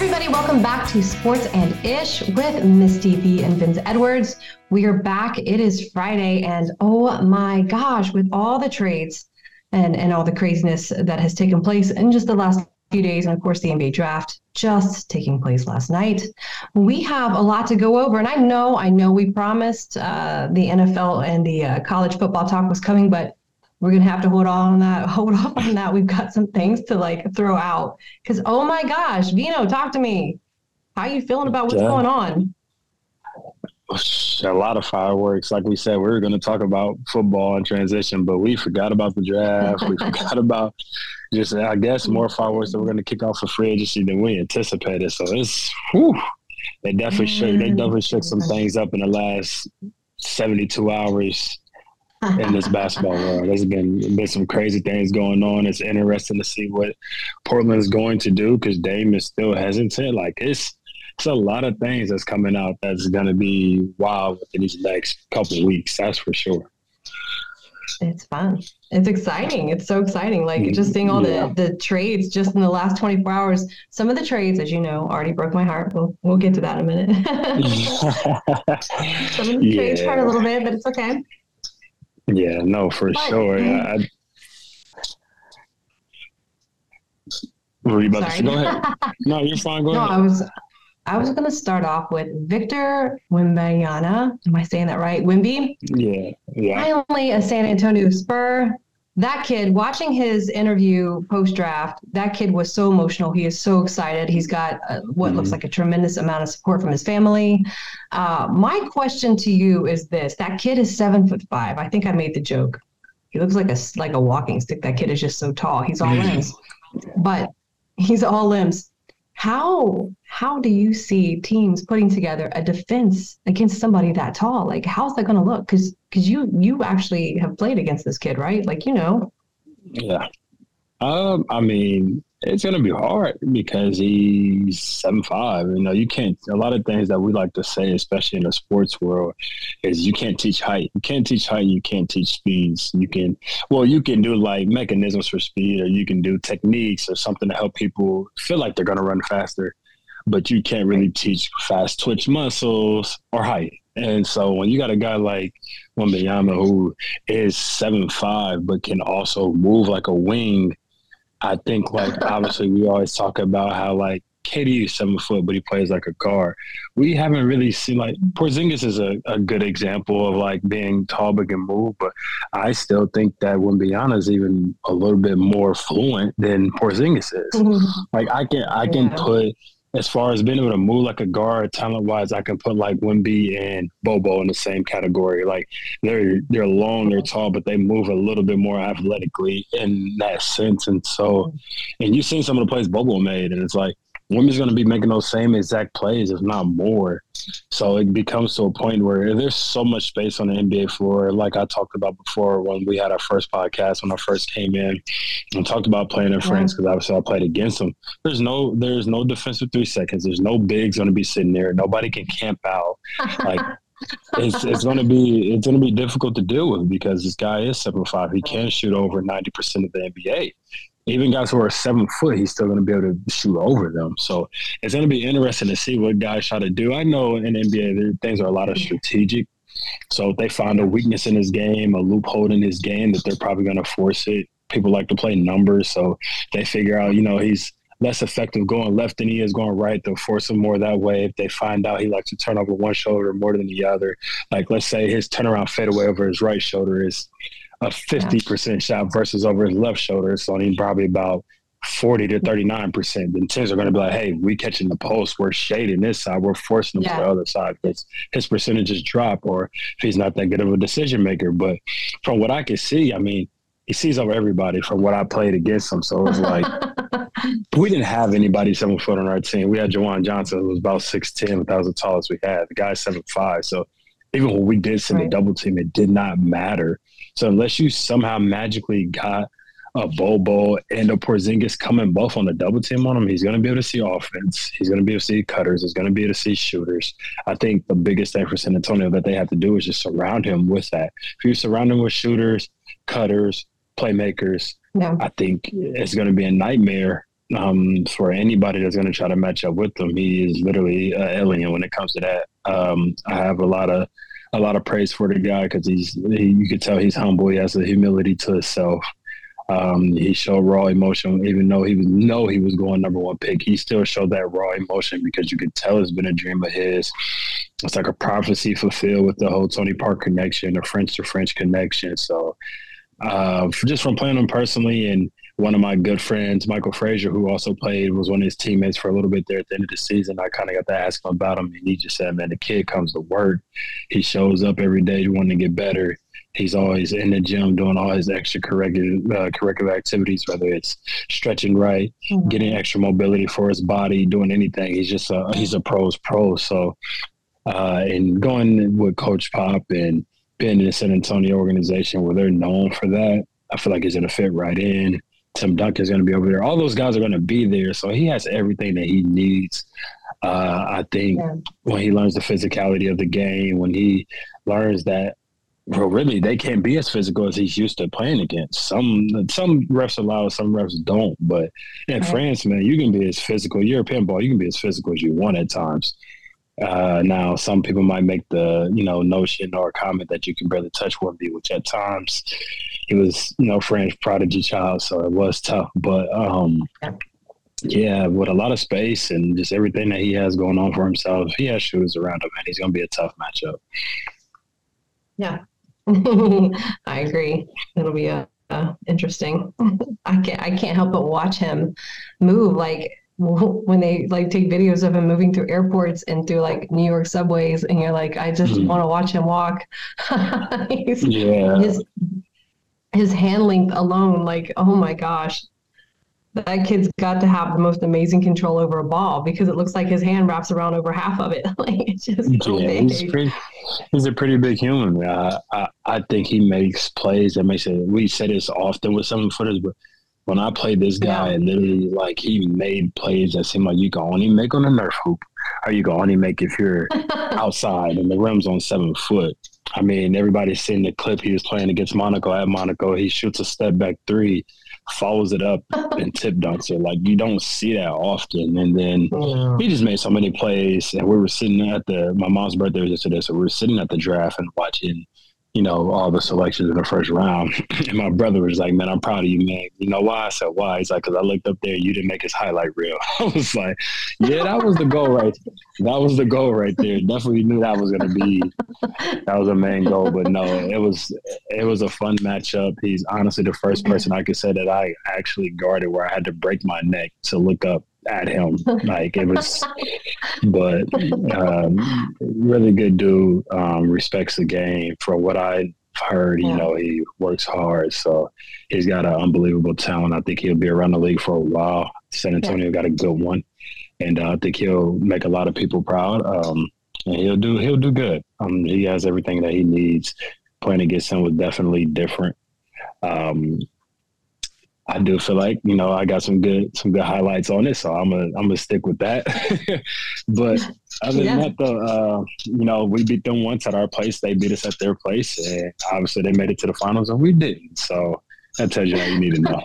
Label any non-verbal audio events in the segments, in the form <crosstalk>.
everybody. Welcome back to Sports and Ish with Misty V and Vince Edwards. We are back. It is Friday, and oh my gosh, with all the trades and, and all the craziness that has taken place in just the last few days, and of course, the NBA draft just taking place last night. We have a lot to go over, and I know, I know, we promised uh, the NFL and the uh, college football talk was coming, but we're gonna have to hold on that, <laughs> hold off on that. We've got some things to like throw out because oh my gosh, Vino, talk to me. How you feeling about what's yeah. going on? A lot of fireworks. Like we said, we were going to talk about football and transition, but we forgot about the draft. we <laughs> forgot about just, I guess, more fireworks that we're going to kick off for free agency than we anticipated. So it's, whew, they definitely shook. They mm. definitely shook some things up in the last seventy-two hours in this basketball world. There's been been some crazy things going on. It's interesting to see what Portland's going to do because Dame is still hesitant. Like it's it's a lot of things that's coming out that's going to be wild within these next couple weeks. That's for sure. It's fun. It's exciting. It's so exciting. Like mm-hmm. just seeing all yeah. the the trades just in the last 24 hours. Some of the trades, as you know, already broke my heart. We'll we'll get to that in a minute. <laughs> Some of the yeah. trades hurt a little bit, but it's okay. Yeah, no, for but, sure. Mm-hmm. Yeah, I, were you about Sorry. to Go ahead. <laughs> No, you're fine. Go no, ahead. I was I was going to start off with Victor Wembanyama. Am I saying that right? Wemby? Yeah, yeah. Finally, a uh, San Antonio Spur that kid watching his interview post draft that kid was so emotional. He is so excited. He's got uh, what mm-hmm. looks like a tremendous amount of support from his family. Uh, my question to you is this. That kid is seven foot five. I think i made the joke. He looks like a like a walking stick. That kid is just so tall. He's all limbs. But he's all limbs how how do you see teams putting together a defense against somebody that tall? Like how's that going to look? Because because you you actually have played against this kid right? Like you know. Yeah. Um i mean it's going to be hard because he's seven five. You know, you can't. A lot of things that we like to say, especially in the sports world, is you can't teach height. You can't teach height. You can't teach speeds. You can, well, you can do like mechanisms for speed, or you can do techniques or something to help people feel like they're going to run faster. But you can't really teach fast twitch muscles or height. And so when you got a guy like Wembanyama who is seven five but can also move like a wing I think like obviously we always talk about how like KD is seven foot, but he plays like a guard. We haven't really seen like Porzingis is a, a good example of like being tall but can move, but I still think that Wembanyama is even a little bit more fluent than Porzingis is. Mm-hmm. Like I can I can yeah. put as far as being able to move like a guard, talent wise, I can put like Wemby and Bol Bol in the same category. Like they're they're long, they're tall, but they move a little bit more athletically in that sense. And so, and you've seen some of the plays Bol Bol made, and it's like Wemby's going to be making those same exact plays, if not more. So it becomes to a point where there's so much space on the NBA floor. Like I talked about before when we had our first podcast, when I first came in and talked about playing in uh-huh. France, because obviously I played against them. There's no, there's no defensive three seconds. There's no bigs going to be sitting there. Nobody can camp out. Like <laughs> it's it's going to be it's going to be difficult to deal with because this guy is seven five. He can shoot over ninety percent of the NBA even guys who are seven foot, he's still going to be able to shoot over them. So it's going to be interesting to see what guys try to do. I know in NBA, things are a lot of strategic. So if they find a weakness in his game, a loophole in his game, that they're probably going to force it. People like to play numbers, so they figure out, you know, he's less effective going left than he is going right. They'll force him more that way. If they find out he likes to turn over one shoulder more than the other, like let's say his turnaround fadeaway over his right shoulder is a 50% shot versus over his left shoulder. So it's only probably about 40 to 39%. Then teams are going to be like, hey, we catching the post. We're shading this side. We're forcing him yeah. to the other side because his percentages drop or if he's not that good of a decision maker. But from what I can see, I mean, he sees over everybody from what I played against him. So it was like, <laughs> we didn't have anybody seven foot on our team. We had Juwan Johnson, who was about 6'10, but that was the tallest we had. The guy's seven five. So even when we did send right. a double team, it did not matter so unless you somehow magically got a Bol Bol and a Porzingis coming both on the double team on him, he's going to be able to see offense. He's going to be able to see cutters. He's going to be able to see shooters. I think the biggest thing for San Antonio that they have to do is just surround him with that. If you surround him with shooters, cutters, playmakers, yeah. I think it's going to be a nightmare Um, for anybody that's going to try to match up with him, he is literally an alien when it comes to that. Um, I have a lot of a lot of praise for the guy because he's he, you could tell he's humble. He has a humility to himself. Um, he showed raw emotion, even though he was know he was going number one pick. He still showed that raw emotion because you could tell it's been a dream of his. It's like a prophecy fulfilled with the whole Tony Park connection, the French to French connection. So, uh, just from playing him personally, and one of my good friends, Michael Frazier, who also played, was one of his teammates for a little bit there at the end of the season. I kind of got to ask him about him, and he just said, "Man, the kid comes to work. He shows up every day wanting to get better." He's always in the gym doing all his extracurricular uh, curricular activities, whether it's stretching right, mm-hmm. getting extra mobility for his body, doing anything. He's just a, he's a pro's pro. So, uh, and going with Coach Pop and being in the San Antonio organization where they're known for that, I feel like he's going to fit right in. Tim Duncan is going to be over there. All those guys are going to be there. So he has everything that he needs. Uh, I think yeah. when he learns the physicality of the game, when he learns that well, really, they can't be as physical as he's used to playing against. Some some refs allow, some refs don't. But in right. France, man, you can be as physical. European ball, you can be as physical as you want at times. Uh, now, some people might make the you know notion or comment that you can barely touch Wemby, which at times he was you know French prodigy child, so it was tough. But um, yeah, with a lot of space and just everything that he has going on for himself, he has shoes around him, and he's going to be a tough matchup. Yeah, <laughs> I agree. It'll be a, a interesting. <laughs> I can't I can't help but watch him move like <laughs> when they like take videos of him moving through airports and through like New York subways, and you're like, I just mm-hmm. want to watch him walk. <laughs> yeah. His, his hand length alone, like, oh my gosh, that kid's got to have the most amazing control over a ball because it looks like his hand wraps around over half of it. <laughs> like it's just so yeah, he's, pretty, he's, a pretty big human. Uh, I, I think he makes plays that makes it. We say this often with some footers, but when I played this guy, yeah. literally like he made plays that seem like you can only make on a Nerf hoop, or you can only make if you're <laughs> outside and the rim's on seven foot. I mean, everybody's seen the clip he was playing against Monaco at Monaco. He shoots a step back three follows it up <laughs> and tip dunks it. Like you don't see that often. And then yeah. he just made so many plays. And we were sitting at the my mom's birthday was yesterday, so we were sitting at the draft and watching you know, all the selections in the first round. <laughs> and my brother was like, man, I'm proud of you, man. You know why? I said, why? He's like, because I looked up there, you didn't make his highlight reel. <laughs> I was like, yeah, that was the goal right there. That was the goal right there. Definitely knew that was going to be, that was a main goal. But no, it was, it was a fun matchup. He's honestly the first person I could say that I actually guarded where I had to break my neck to look up at him. Like it was, but um, really good dude. Um, respects the game. For what I heard, you know, he works hard. So he's got an unbelievable talent. I think he'll be around the league for a while. San Antonio yeah. got a good one, and uh, I think he'll make a lot of people proud. Um, and he'll do he'll do good. Um, he has everything that he needs. Playing against him was definitely different. Um, I do feel like you know I got some good some good highlights on it, so I'm gonna I'm gonna stick with that. <laughs> but other yeah. than that, though, uh, you know we beat them once at our place. They beat us at their place, and obviously they made it to the finals, and we didn't. So that tells you all you need to know.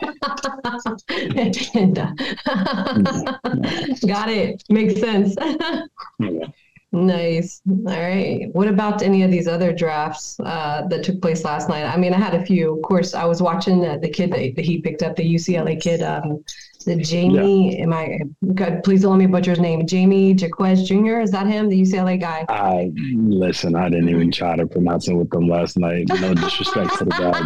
<laughs> got it. Makes sense. Yeah. Nice. All right. What about any of these other drafts uh, that took place last night? I mean, I had a few. Of course, I was watching uh, the kid that, that, he picked up, the UCLA kid, um, the Jamie. Yeah. Am I? God, please don't let me butcher his name. Jamie Jaquez Jr. Is that him, the UCLA guy? I listen. I didn't even try to pronounce it with them last night. No disrespect to the guy.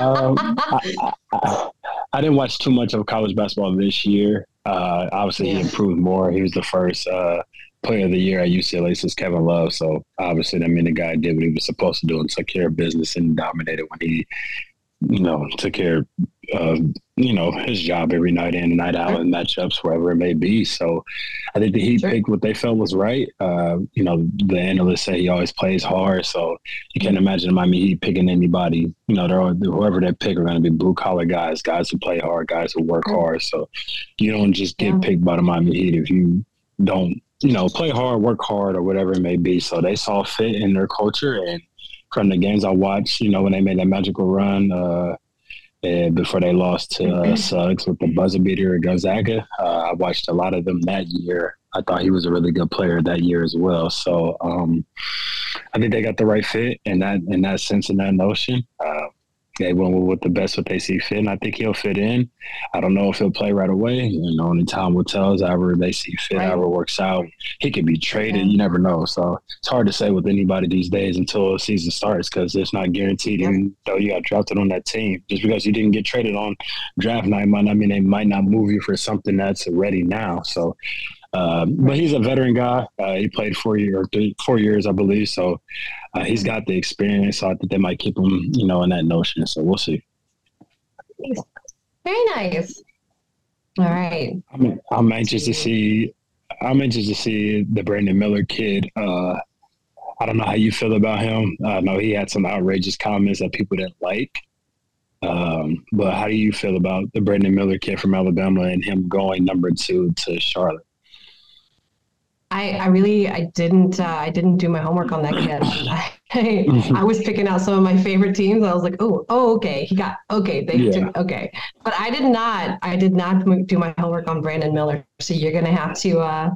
um, I, I, I, didn't watch too much of college basketball this year. Uh, obviously, yeah. he improved more. He was the first uh, player of the year at UCLA since Kevin Love. So obviously, I mean, the guy did what he was supposed to do and took care of business and dominated when he, you know, took care of, you know, his job every night in and night out in matchups, wherever it may be. So I think the Heat sure. picked what they felt was right. Uh, you know, the analysts say he always plays hard. So you can't imagine Miami Heat picking anybody. You know, they're all, whoever they pick are going to be blue collar guys, guys who play hard, guys who work hard. So you don't just get yeah. picked by the Miami Heat if you don't you know, play hard, work hard, or whatever it may be. So they saw fit in their culture, and from the games I watched, you know, when they made that magical run uh, and before they lost to uh, mm-hmm. Suggs with the buzzer beater at Gonzaga. Uh, I watched a lot of them that year. I thought he was a really good player that year as well. So um, I think they got the right fit in that in that sense in that notion. Uh, they went with the best what they see fit. And I think he'll fit in. I don't know if he'll play right away. You know, only time will tell. However they see fit, right. however works out. He could be traded. Yeah. You never know. So it's hard to say with anybody these days until the season starts because it's not guaranteed. Yeah. And though you got drafted on that team, just because you didn't get traded on draft night might not mean they might not move you for something that's ready now. So um, but he's a veteran guy. Uh, he played four year three, four years, I believe. So uh, he's got the experience. So I think they might keep him, you know, in that notion. So we'll see. Very nice. All right. I'm, I'm anxious to see. I'm anxious to see the Brandon Miller kid. Uh, I don't know how you feel about him. I know he had some outrageous comments that people didn't like. Um, but how do you feel about the Brandon Miller kid from Alabama and him going number two to Charlotte? I, I really I didn't uh, I didn't do my homework on that kid. <coughs> I, I, was picking out some of my favorite teams. I was like, oh, oh, okay, he got okay, they yeah. okay, but I did not I did not do my homework on Brandon Miller. So you're gonna have to uh,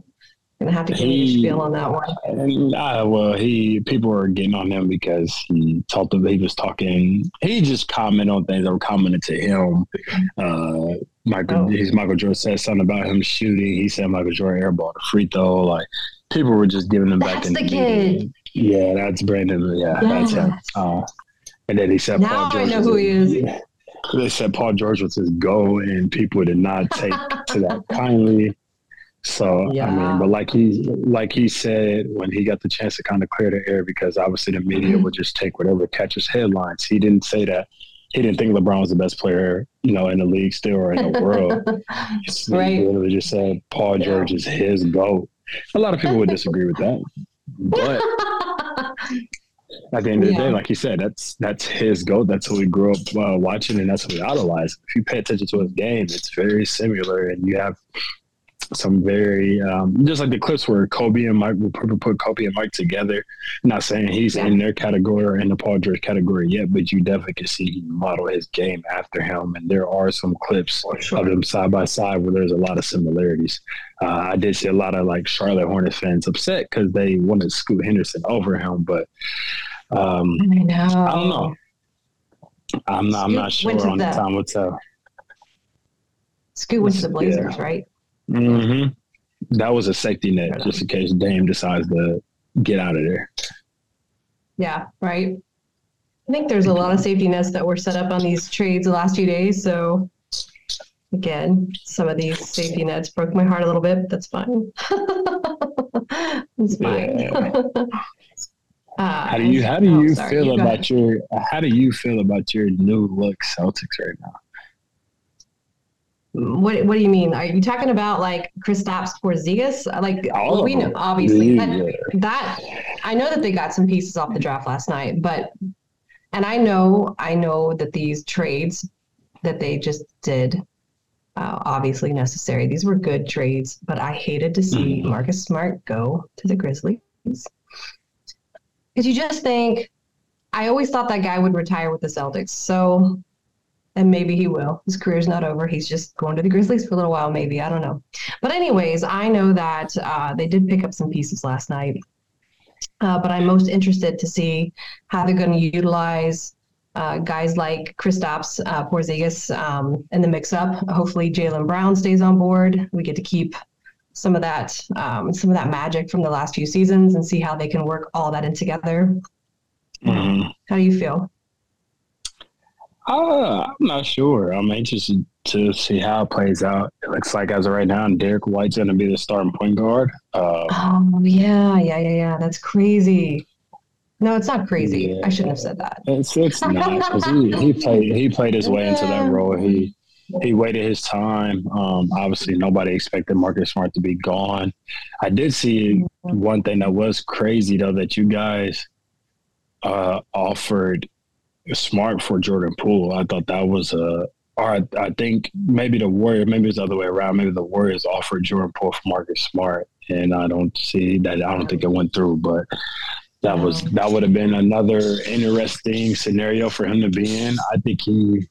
gonna have to give me a spiel on that one. Uh, well, he people were getting on him because he talked. He was talking. He just commented on things that were commented to him. Uh, Michael, oh. he's Michael Jordan said something about him shooting. He said Michael Jordan airballed a free throw. Like people were just giving him that's back in the, the kid. Yeah, that's Brandon. Yeah, that's him. Uh, and then he said now Paul George. I know who he is. They said Paul George was his goal, and people did not take to that <laughs> kindly. So yeah. I mean, but like he like he said when he got the chance to kind of clear the air because obviously the media mm-hmm. would just take whatever catches headlines. He didn't say that he didn't think LeBron was the best player, you know, in the league still or in the world. <laughs> right. He literally just said Paul George yeah. is his goat. A lot of people would disagree with that, but <laughs> at the end of the day, like you said, that's that's his goat. That's who we grew up uh, watching, and that's who we idolize. If you pay attention to his game, it's very similar, and you have some very um, just like the clips where Kobe and Mike will put Kobe and Mike together. not saying he's yeah. in their category or in the Paul George category yet, but you definitely can see he model his game after him. And there are some clips sure. of them side by side where there's a lot of similarities. Uh, I did see a lot of like Charlotte Hornets fans upset because they wanted Scoot Henderson over him, but um, I, know. I don't know. I'm not, I'm not sure on the time will tell. Scoot went to the Blazers, yeah. right? Mm-hmm. That was a safety net just in case Dame decides to get out of there. Yeah, right. I think there's a lot of safety nets that were set up on these trades the last few days. So again, some of these safety nets broke my heart a little bit, but that's fine. <laughs> it's fine. Yeah. <laughs> uh, how do you how do you oh, feel you about your how do you feel about your new look Celtics right now? What What do you mean? Are you talking about like Kristaps Porzingis? Like well, we know obviously yeah. that, that I know that they got some pieces off the draft last night, but and I know I know that these trades that they just did uh, obviously necessary. These were good trades, but I hated to see mm-hmm. Marcus Smart go to the Grizzlies because you just think I always thought that guy would retire with the Celtics. So and maybe he will. His career's not over. He's just going to the Grizzlies for a little while, maybe. I don't know. But, anyways, I know that uh, they did pick up some pieces last night. Uh, but I'm most interested to see how they're going to utilize uh, guys like Kristaps uh, Porzingis um, in the mix-up. Hopefully, Jaylen Brown stays on board. We get to keep some of that um, some of that magic from the last few seasons and see how they can work all that in together. Mm-hmm. How do you feel? Uh, I'm not sure. I'm interested to see how it plays out. It looks like as of right now, Derrick White's going to be the starting point guard. Uh, oh yeah, yeah, yeah, yeah. That's crazy. No, it's not crazy. Yeah. I shouldn't have said that. It's it's not because he, <laughs> he played he played his way into that role. He he waited his time. Um, obviously, nobody expected Marcus Smart to be gone. I did see one thing that was crazy though that you guys uh, offered smart for Jordan Poole. I thought that was a, or I, I think maybe the Warrior, maybe it's the other way around. Maybe the Warriors offered Jordan Poole for Marcus Smart, and I don't see that. I don't think it went through. But that was that would have been another interesting scenario for him to be in. I think he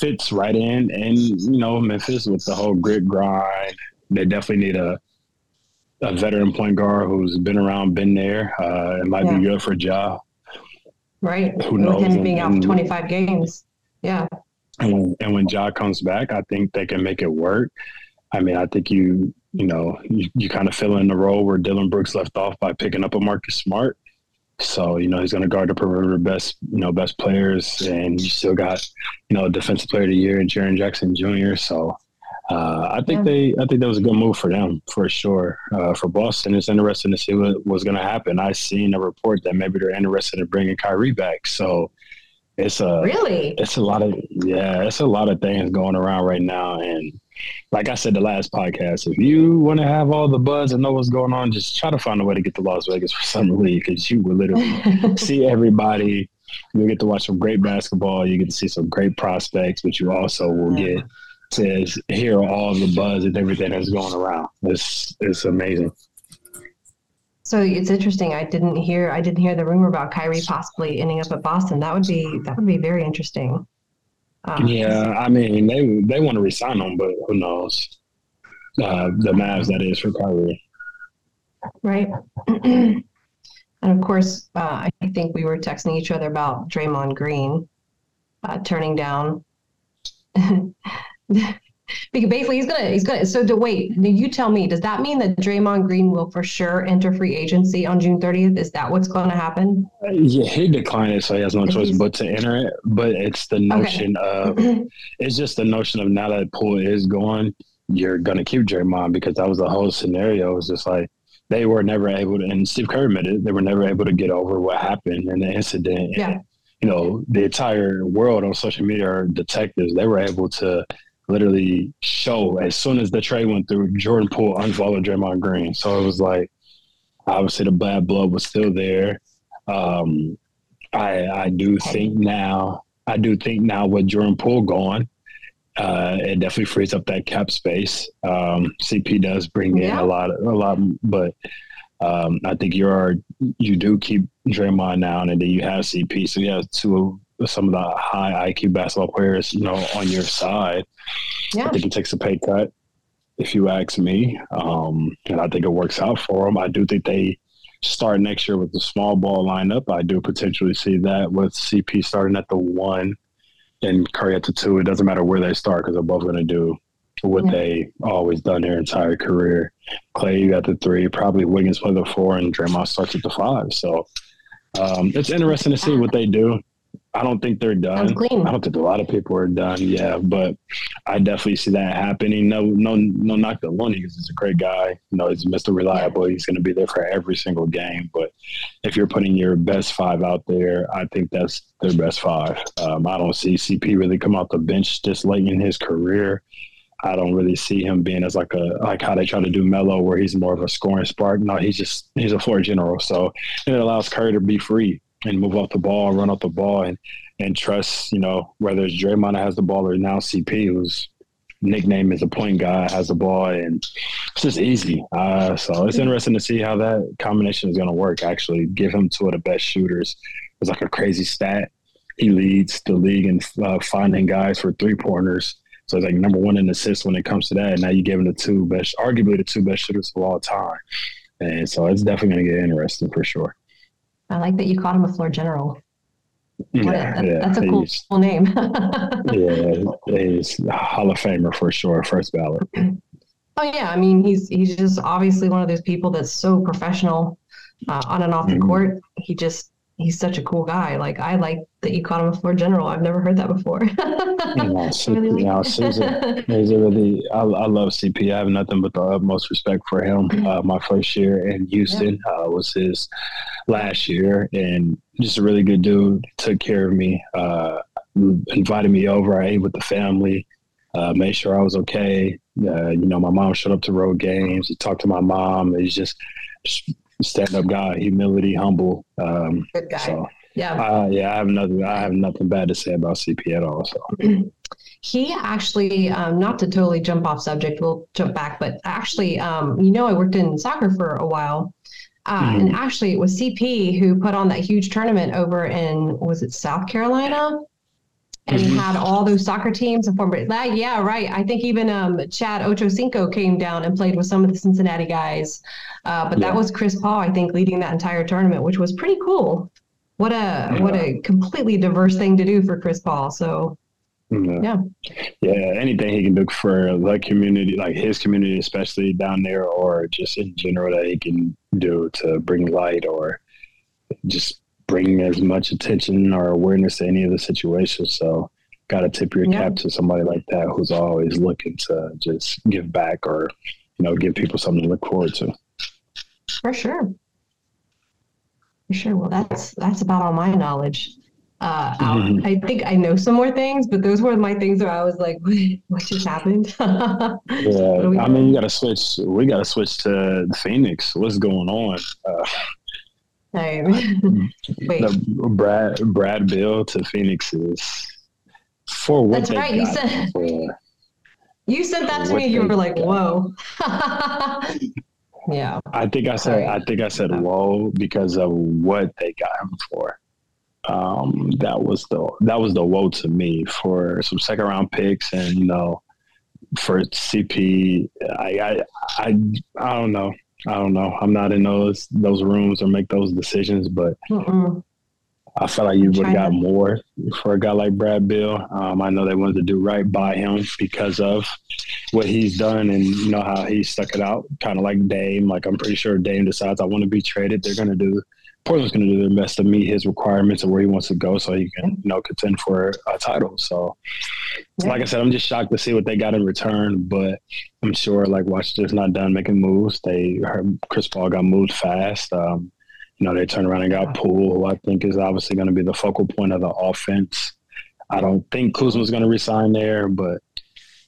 fits right in, and you know Memphis with the whole grit grind. They definitely need a a veteran point guard who's been around, been there. Uh, it might yeah. be good for Ja. Right. Who knows? With him being out for 25 games. Yeah. And when, and when Ja comes back, I think they can make it work. I mean, I think you, you know, you, you kind of fill in the role where Dillon Brooks left off by picking up a Marcus Smart. So, you know, he's going to guard the perimeter best, you know, best players. And you still got, you know, defensive player of the year and Jaren Jackson Jr. So uh, I think yeah. they, I think that was a good move for them for sure. Uh, for Boston, it's interesting to see what was going to happen. I seen a report that maybe they're interested in bringing Kyrie back. So it's a really, it's a lot of yeah, it's a lot of things going around right now. And like I said the last podcast, if you want to have all the buzz and know what's going on, just try to find a way to get to Las Vegas for <laughs> summer league because you will literally <laughs> see everybody. You get to watch some great basketball. You get to see some great prospects, but you also will get to hear all the buzz and everything that's going around. It's it's amazing. So it's interesting. I didn't hear I didn't hear the rumor about Kyrie possibly ending up at Boston. That would be that would be very interesting. Um, yeah, I mean they they want to resign him, but who knows? Uh, the Mavs that is for Kyrie. Right. <clears throat> and of course, uh, I think we were texting each other about Draymond Green uh, turning down <laughs> <laughs> because basically he's gonna he's gonna so to wait you tell me does that mean that Draymond Green will for sure enter free agency on June 30th is that what's going to happen? Yeah he declined it so he has no choice but to enter it but it's the notion okay. of <clears throat> it's just the notion of now that Poole is gone you're gonna keep Draymond because that was the whole scenario. It was just like they were never able to and Steve Kerr admitted they were never able to get over what happened in the incident. Yeah. And, you know the entire world on social media are detectives. They were able to literally show as soon as the trade went through, Jordan Poole unfollowed Draymond Green. So it was like obviously the bad blood was still there. Um, I I do think now I do think now with Jordan Poole gone, uh, it definitely frees up that cap space. Um, CP does bring yeah. in a lot a lot, but um, I think you are you do keep Draymond now, and then you have CP, so you have two some of the high IQ basketball players, you know, on your side. Yeah. I think he takes a pay cut, if you ask me. Um, and I think it works out for him. I do think they start next year with the small ball lineup. I do potentially see that with CP starting at the one and Curry at the two. It doesn't matter where they start because they're both going to do what yeah. they always done their entire career. Clay, you got the three, probably Wiggins play the four, and Draymond starts at the five. So um, it's interesting to see what they do. I don't think they're done. I don't think a lot of people are done. Yeah, but I definitely see that happening. No, no, no, knock the Looney because he's a great guy. You know, he's Mr. Reliable. He's going to be there for every single game. But if you're putting your best five out there, I think that's their best five. Um, I don't see CP really come off the bench this late in his career. I don't really see him being as like a like how they try to do Melo, where he's more of a scoring spark. No, he's just he's a floor general. So it allows Curry to be free and move off the ball, run off the ball, and and trust. You know whether it's Draymond has the ball or now CP, whose nickname is a point guy, has the ball, and it's just easy. Uh, so it's interesting to see how that combination is going to work. Actually, give him two of the best shooters. It's like a crazy stat. He leads the league in uh, finding guys for three pointers. So it's like number one in assists when it comes to that. And now you give him the two best, arguably the two best shooters of all time. And so it's definitely going to get interesting for sure. I like that you called him a floor general. Yeah, yeah, that's a cool, cool name. <laughs> yeah, he's a Hall of Famer for sure, first ballot. Oh yeah, I mean he's he's just obviously one of those people that's so professional uh, on and off the mm-hmm. court. He just he's such a cool guy. Like I like that you called him a floor general. I've never heard that before. <laughs> yeah, really yeah, he's <laughs> a, he's a really. I, I, love CP. I have nothing but the utmost respect for him. Mm-hmm. Uh, my first year in Houston yeah. uh, was his last year, and just a really good dude. Took care of me. Uh, invited me over. I ate with the family. Uh, made sure I was okay. Uh, you know, my mom showed up to road games. He talked to my mom. He's just, just stand up guy, humility, humble. Um, Good guy. So, yeah. Uh, yeah, I have nothing. I have nothing bad to say about CP at all. So. <clears throat> He actually, um, not to totally jump off subject, we'll jump back, but actually, um, you know, I worked in soccer for a while. Uh, mm-hmm. And actually, it was CP who put on that huge tournament over in was it South Carolina, and mm-hmm. had all those soccer teams and former that yeah right. I think even um, Chad Ochocinco came down and played with some of the Cincinnati guys, uh, but yeah. that was Chris Paul I think leading that entire tournament, which was pretty cool. What a yeah. what a completely diverse thing to do for Chris Paul. So yeah. Yeah. Anything he can do for the community, like his community, especially down there, or just in general that he can do to bring light or just bring as much attention or awareness to any of the situations. So, got to tip your yeah. cap to somebody like that who's always looking to just give back or, you know, give people something to look forward to. For sure. For sure. Well, that's that's about all my knowledge uh, mm-hmm. I think I know some more things, but those were my things where I was like, <laughs> what, just happened? <laughs> yeah, I mean, you got to switch. We got to switch to Phoenix. What's going on? Uh, <laughs> Wait. The Brad Brad Beal to Phoenix is for what That's right. You sent for, you said that to me. You were like, "Whoa." <laughs> yeah. I think I said Sorry. I think I said "whoa" because of what they got him for um, that was the that was the woe to me for some second round picks and you know for CP. I I I, I don't know. I don't know. I'm not in those those rooms or make those decisions, but Mm-mm. I felt like you would have got more for a guy like Brad Beal. Um, I know they wanted to do right by him because of what he's done and you know how he stuck it out, kind of like Dame. Like I'm pretty sure Dame decides I want to be traded. They're going to do Portland's going to do their best to meet his requirements and where he wants to go, so he can you know contend for a title. So, yeah. like I said, I'm just shocked to see what they got in return, but I'm sure like Washington's not done making moves. They heard Chris Paul got moved fast. Um, you know, they turned around and got Poole, who I think is obviously going to be the focal point of the offense. I don't think Kuzma's going to resign there, but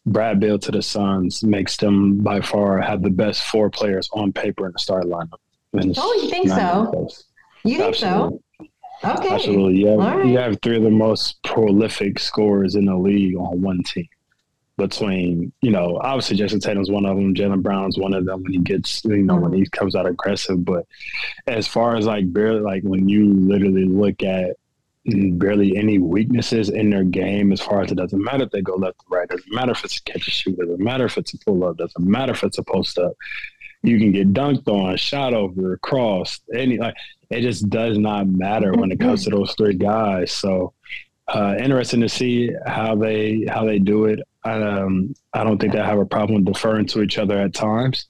Brad Beal to the Suns makes them by far have the best four players on paper in the start lineup. Oh, you think so? You think Absolutely. so? Okay. Absolutely. You have, right. you have three of the most prolific scorers in the league on one team. Between, you know, obviously Jayson Tatum's one of them, Jaylen Brown's one of them when he gets, you know, mm-hmm. when he comes out aggressive. But as far as like barely, like when you literally look at barely any weaknesses in their game as far as it doesn't matter if they go left or right, doesn't matter if it's a catch and shoot, doesn't matter if it's a pull up, doesn't matter if it's a post up. You can get dunked on, shot over, crossed, any like it just does not matter when it comes to those three guys. So uh, interesting to see how they how they do it. Um, I don't think they have a problem deferring to each other at times,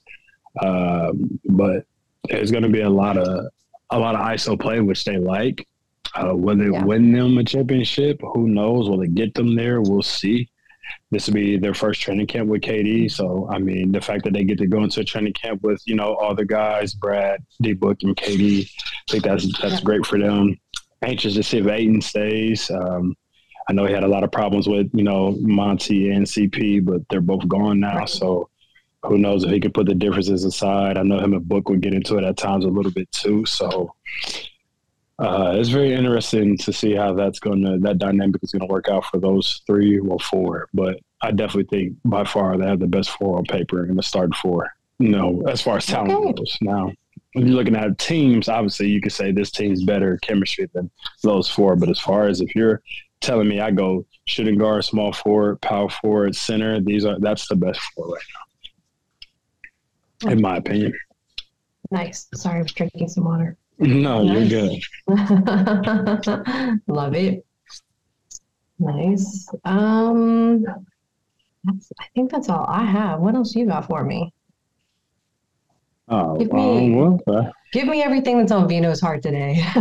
um, but there's going to be a lot of a lot of ISO play which they like. Uh, whether it yeah. win them a championship, who knows? Will it get them there? We'll see this will be their first training camp with KD. So, I mean, the fact that they get to go into a training camp with, you know, all the guys, Brad, D Book, and KD, I think that's that's yeah. great for them. Anxious to see if Ayton stays. Um, I know he had a lot of problems with, you know, Monty and CP, but they're both gone now. Right. So, who knows if he could put the differences aside? I know him and Book would get into it at times a little bit too. So, uh, it's very interesting to see how that's going to that dynamic is going to work out for those three or four. But I definitely think by far they have the best four on paper in the start four. You know, as far as talent okay. goes. Now, when you're looking at teams, obviously you could say this team's better chemistry than those four. But as far as if you're telling me I go shooting guard, small forward, power forward, center, these are that's the best four right now, in my opinion. Nice. Sorry, I was drinking some water. No, nice. you're good. <laughs> Love it. Nice. Um, I think that's all I have. What else you got for me? Oh, give me, um, well, uh, give me everything that's on Vino's heart today. <laughs>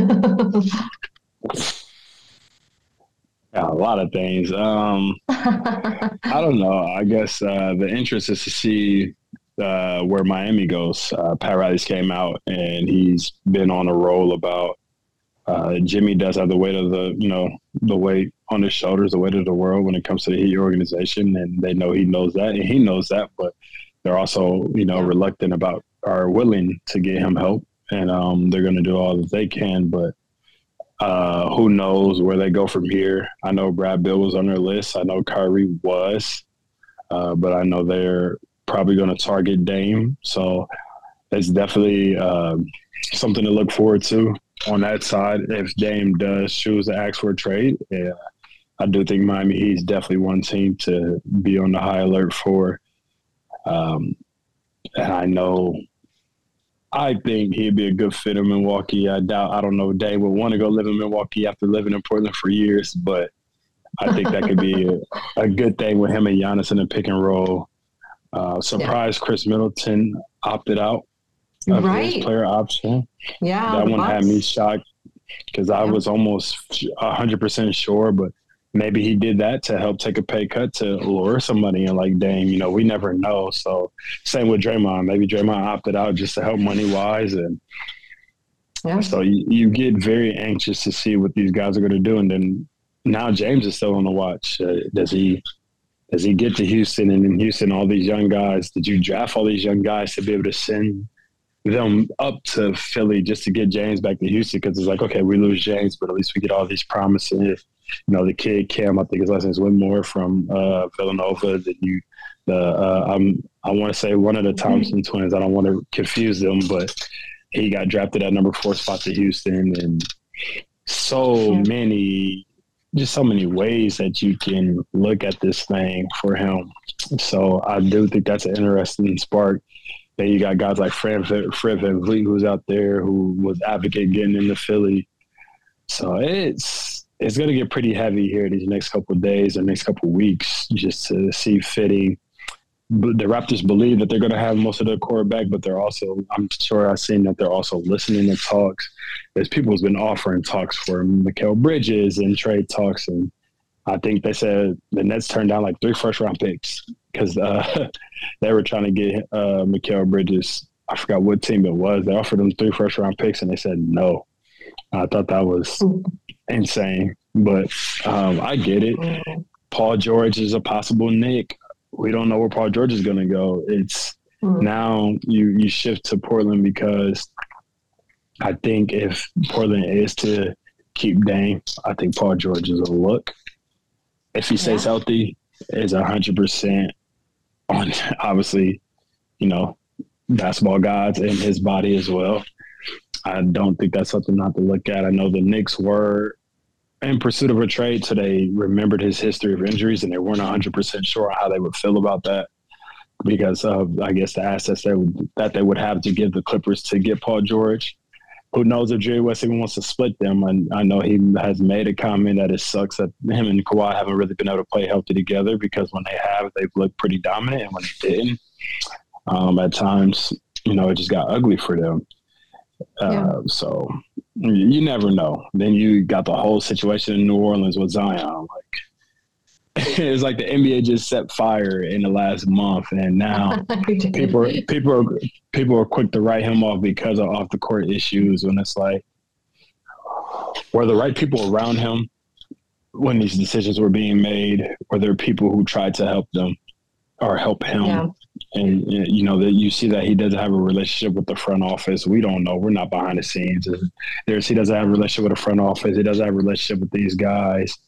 yeah, a lot of things. Um, <laughs> I don't know. I guess uh, the interest is to see uh, where Miami goes. Uh, Pat Riley's came out and he's been on a roll about uh, Jimmy does have the weight of the you know the weight on his shoulders, the weight of the world when it comes to the Heat organization, and they know he knows that, and he knows that, but they're also you know reluctant about are willing to get him help, and um, they're going to do all that they can, but. Uh, who knows where they go from here? I know Brad Beal was on their list. I know Kyrie was, uh, but I know they're probably going to target Dame. So it's definitely uh, something to look forward to on that side. If Dame does choose to ask for a trade, yeah, I do think Miami Heat's definitely one team to be on the high alert for. Um, and I know, I think he'd be a good fit in Milwaukee. I doubt, I don't know, Dame would want to go live in Milwaukee after living in Portland for years, but I think that could be <laughs> a, a, good thing with him and Giannis in a pick and roll. Uh, surprised yeah. Khris Middleton opted out of right. his player option. Yeah, that one had me shocked because I was almost hundred percent sure, but maybe he did that to help take a pay cut to lure somebody and like, dang, you know, we never know. So same with Draymond. Maybe Draymond opted out just to help money wise and. Yeah. So you, you get very anxious to see what these guys are going to do, and then now James is still on the watch. Uh, does he does he get to Houston and in Houston all these young guys? Did you draft all these young guys to be able to send them up to Philly just to get James back to Houston because it's like, okay, we lose James, but at least we get all these promising. You know, the kid Cam, I think his last name is Whitmore from uh, Villanova. That you, the uh, I'm, I want to say one of the Thompson mm-hmm. twins. I don't want to confuse them, but he got drafted at number four spot to Houston, and so yeah. many, just so many ways that you can look at this thing for him. So I do think that's an interesting spark then you got guys like Fred, Fred VanVleet, who's out there, who was advocate getting into Philly. So it's it's going to get pretty heavy here these next couple of days or next couple of weeks just to see fitting. The Raptors believe that they're going to have most of their core back, but they're also, I'm sure I've seen that they're also listening to talks. There's people who's been offering talks for Mikal Bridges and trade talks. And I think they said the Nets turned down like three first round picks because uh, <laughs> they were trying to get uh, Mikal Bridges. I forgot what team it was. They offered him three first round picks, and they said no. I thought that was insane, but um, I get it. Paul George is a possible Knick. We don't know where Paul George is going to go. It's mm. now you you shift to Portland because I think if Portland is to keep Dame, I think Paul George is a look. If he stays yeah. healthy, is hundred percent on obviously, you know, basketball gods and his body as well. I don't think that's something not to look at. I know the Knicks were in pursuit of a trade, so they remembered his history of injuries and they weren't 100% sure how they would feel about that because of, I guess, the assets they would, that they would have to give the Clippers to get Paul George who knows if Jerry West even wants to split them. And I know he has made a comment that it sucks that him and Kawhi haven't really been able to play healthy together because when they have, they've looked pretty dominant, and when they didn't, um, at times, you know, it just got ugly for them. Uh, yeah. So you never know. Then you got the whole situation in New Orleans with Zion. Like <laughs> it's like the NBA just set fire in the last month, and now <laughs> people are, people are people are quick to write him off because of off the court issues. When it's like, were the right people around him when these decisions were being made? Were there people who tried to help them or help him? Yeah. And you know that you see that he doesn't have a relationship with the front office. We don't know. We're not behind the scenes. There's he doesn't have a relationship with the front office. He doesn't have a relationship with these guys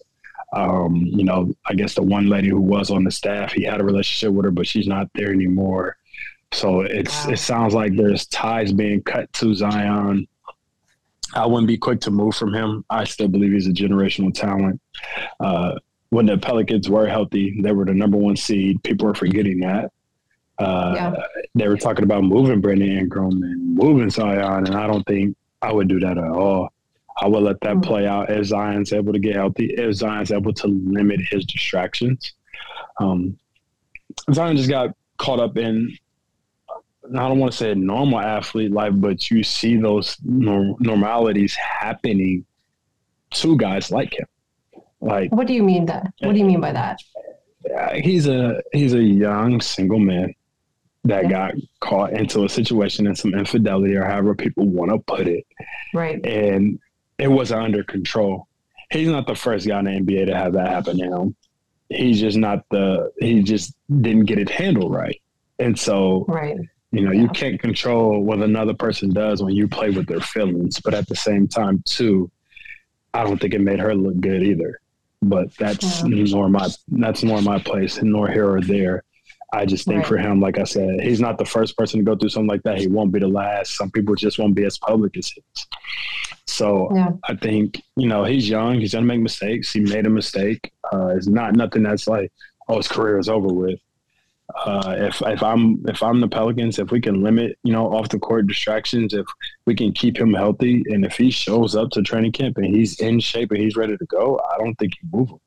um, you know, I guess the one lady who was on the staff, he had a relationship with her, but she's not there anymore. So it's wow. it sounds like there's ties being cut to Zion. I wouldn't be quick to move from him. I still believe he's a generational talent. Uh, when the Pelicans were healthy, they were the number one seed. People are forgetting that. Uh, yeah. They were talking about moving Brandon Ingram and moving Zion, and I don't think I would do that at all. I would let that mm-hmm. play out as Zion's able to get healthy, if Zion's able to limit his distractions. Um, Zion just got caught up in, I don't want to say normal athlete life, but you see those normalities happening to guys like him. Like, what do you mean that? What do you mean by that? He's a he's a young single man that yeah. got caught into a situation and some infidelity or however people want to put it. Right. And it wasn't under control. He's not the first guy in the NBA to have that happen to him. He's just not the he just didn't get it handled right. And so right. you know, yeah. you can't control what another person does when you play with their feelings. But at the same time too, I don't think it made her look good either. But that's yeah. nor my that's nor my place, nor here or there. I just think Right. for him, like I said, he's not the first person to go through something like that. He won't be the last. Some people just won't be as public as he is. So Yeah. I think, you know, he's young. He's going to make mistakes. He made a mistake. Uh, it's not nothing that's like, oh, his career is over with. Uh, if if I'm if I'm the Pelicans, if we can limit you know off the court distractions, if we can keep him healthy, and if he shows up to training camp and he's in shape and he's ready to go, I don't think you move him.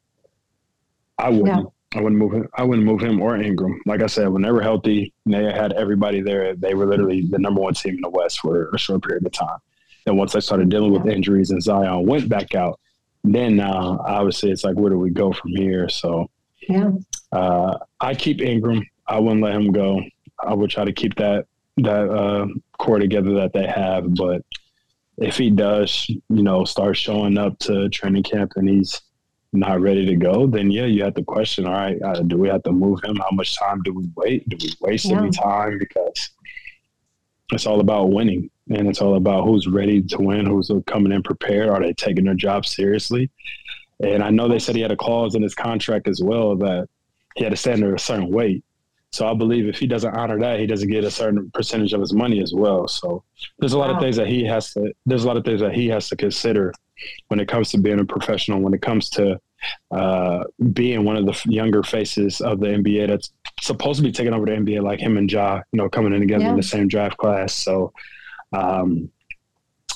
I wouldn't. I wouldn't move him. I wouldn't move him or Ingram. Like I said, when they were healthy, they had everybody there. They were literally the number one team in the West for a short period of time. And once I started dealing with injuries and Zion went back out, then uh, obviously it's like, where do we go from here? So Yeah. uh, I keep Ingram. I wouldn't let him go. I would try to keep that that uh, core together that they have. But if he does, you know, start showing up to training camp and he's not ready to go, then yeah, you have to question. All right, uh, do we have to move him? How much time do we wait? Do we waste Yeah. any time? Because it's all about winning, and it's all about who's ready to win, who's coming in prepared. Are they taking their job seriously? And I know they said he had a clause in his contract as well that he had to stand at a certain weight. So I believe if he doesn't honor that, he doesn't get a certain percentage of his money as well. So there's a lot Wow. of things that he has to. There's a lot of things that he has to consider when it comes to being a professional. When it comes to uh, being one of the younger faces of the NBA that's supposed to be taking over the NBA, like him and Ja, you know, coming in together Yeah. in the same draft class. So um,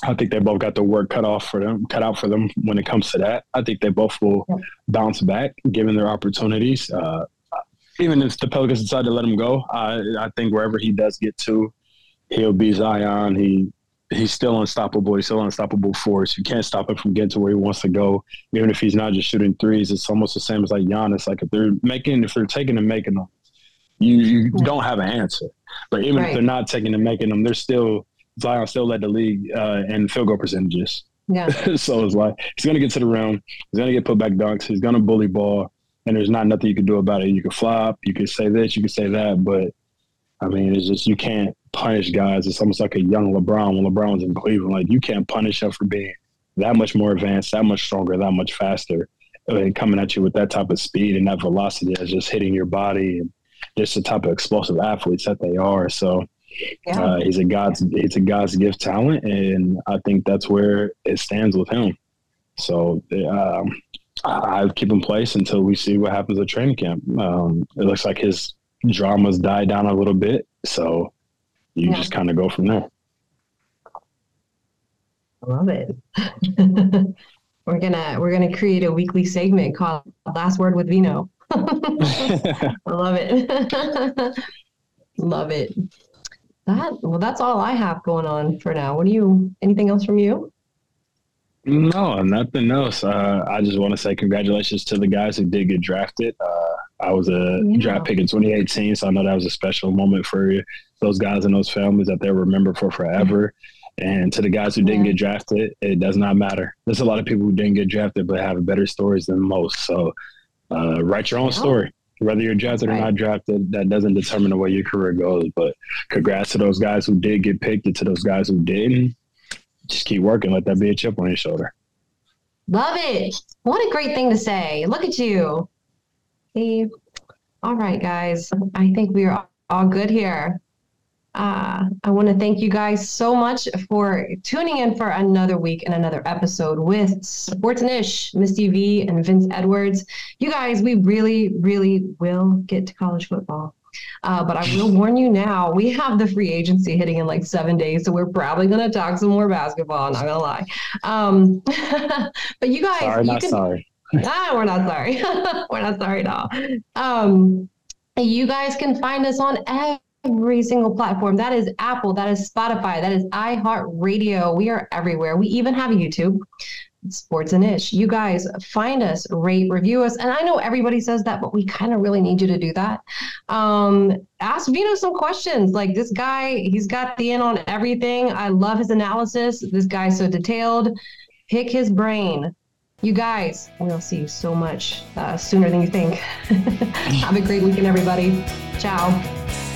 I think they both got the work cut off for them, cut out for them when it comes to that. I think they both will Yeah. bounce back given their opportunities. Uh, even if the Pelicans decide to let him go, I, I think wherever he does get to, he'll be Zion. He he's still unstoppable. He's still an unstoppable force. You can't stop him from getting to where he wants to go. Even if he's not just shooting threes, it's almost the same as like Giannis. Like if they're making, if they're taking and making them, you you Yeah. don't have an answer. But even Right. if they're not taking and making them, they're still Zion still led the league uh, in field goal percentages. Yeah. <laughs> so it's like he's gonna get to the rim, he's gonna get put back dunks, he's gonna bully ball, and there's not nothing you can do about it. You can flop, you can say this, you can say that, but I mean, it's just you can't punish guys. It's almost like a young LeBron when LeBron's in Cleveland. Like you can't punish him for being that much more advanced, that much stronger, that much faster, and coming at you with that type of speed and that velocity that's just hitting your body and just the type of explosive athletes that they are. So Yeah. uh, he's a God's he's a God's gift talent, and I think that's where it stands with him. So um, I I keep him place until we see what happens at training camp. Um, it looks like his dramas die down a little bit, so you Yeah. just kind of go from there. I love it. <laughs> we're gonna we're gonna create a weekly segment called Last Word with Vino. I <laughs> <laughs> love it. love it. That well, that's all I have going on for now. What do you? Anything else from you? No, nothing else. Uh, I just want to say congratulations to the guys who did get drafted. Uh, I was a Yeah. draft pick in 2018, so I know that was a special moment for those guys and those families that they'll remember for forever. And to the guys who didn't Yeah. get drafted, it does not matter. There's a lot of people who didn't get drafted but have better stories than most. So uh, write your own Yeah. story. Whether you're drafted or not drafted, that doesn't determine the way your career goes. But congrats to those guys who did get picked and to those guys who didn't. Just keep working. Let that be a chip on your shoulder. Love it. What a great thing to say. Look at you. See? All right, guys. I think we are all good here. Uh, I want to thank you guys so much for tuning in for another week and another episode with Sports and Ish, Misty V, and Vince Edwards. You guys, we really, really will get to college football. Uh, but I <laughs> will warn you now, we have the free agency hitting in like seven days, so we're probably going to talk some more basketball. I'm not gonna lie, um, <laughs> but you guys, Sorry, you not can, sorry. <laughs> Ah, we're not sorry. we're not sorry at all. Um, you guys can find us on every single platform. That is Apple, that is Spotify, that is iHeartRadio. We are everywhere. We even have YouTube. Sports and Ish. You guys find us, rate, review us. And I know everybody says that, but we kind of really need you to do that. Um, ask Vino some questions. Like this guy, he's got the in on everything. I love his analysis. This guy's so detailed. Pick his brain. You guys, we'll see you so much uh, sooner than you think. <laughs> Have a great weekend, everybody. Ciao.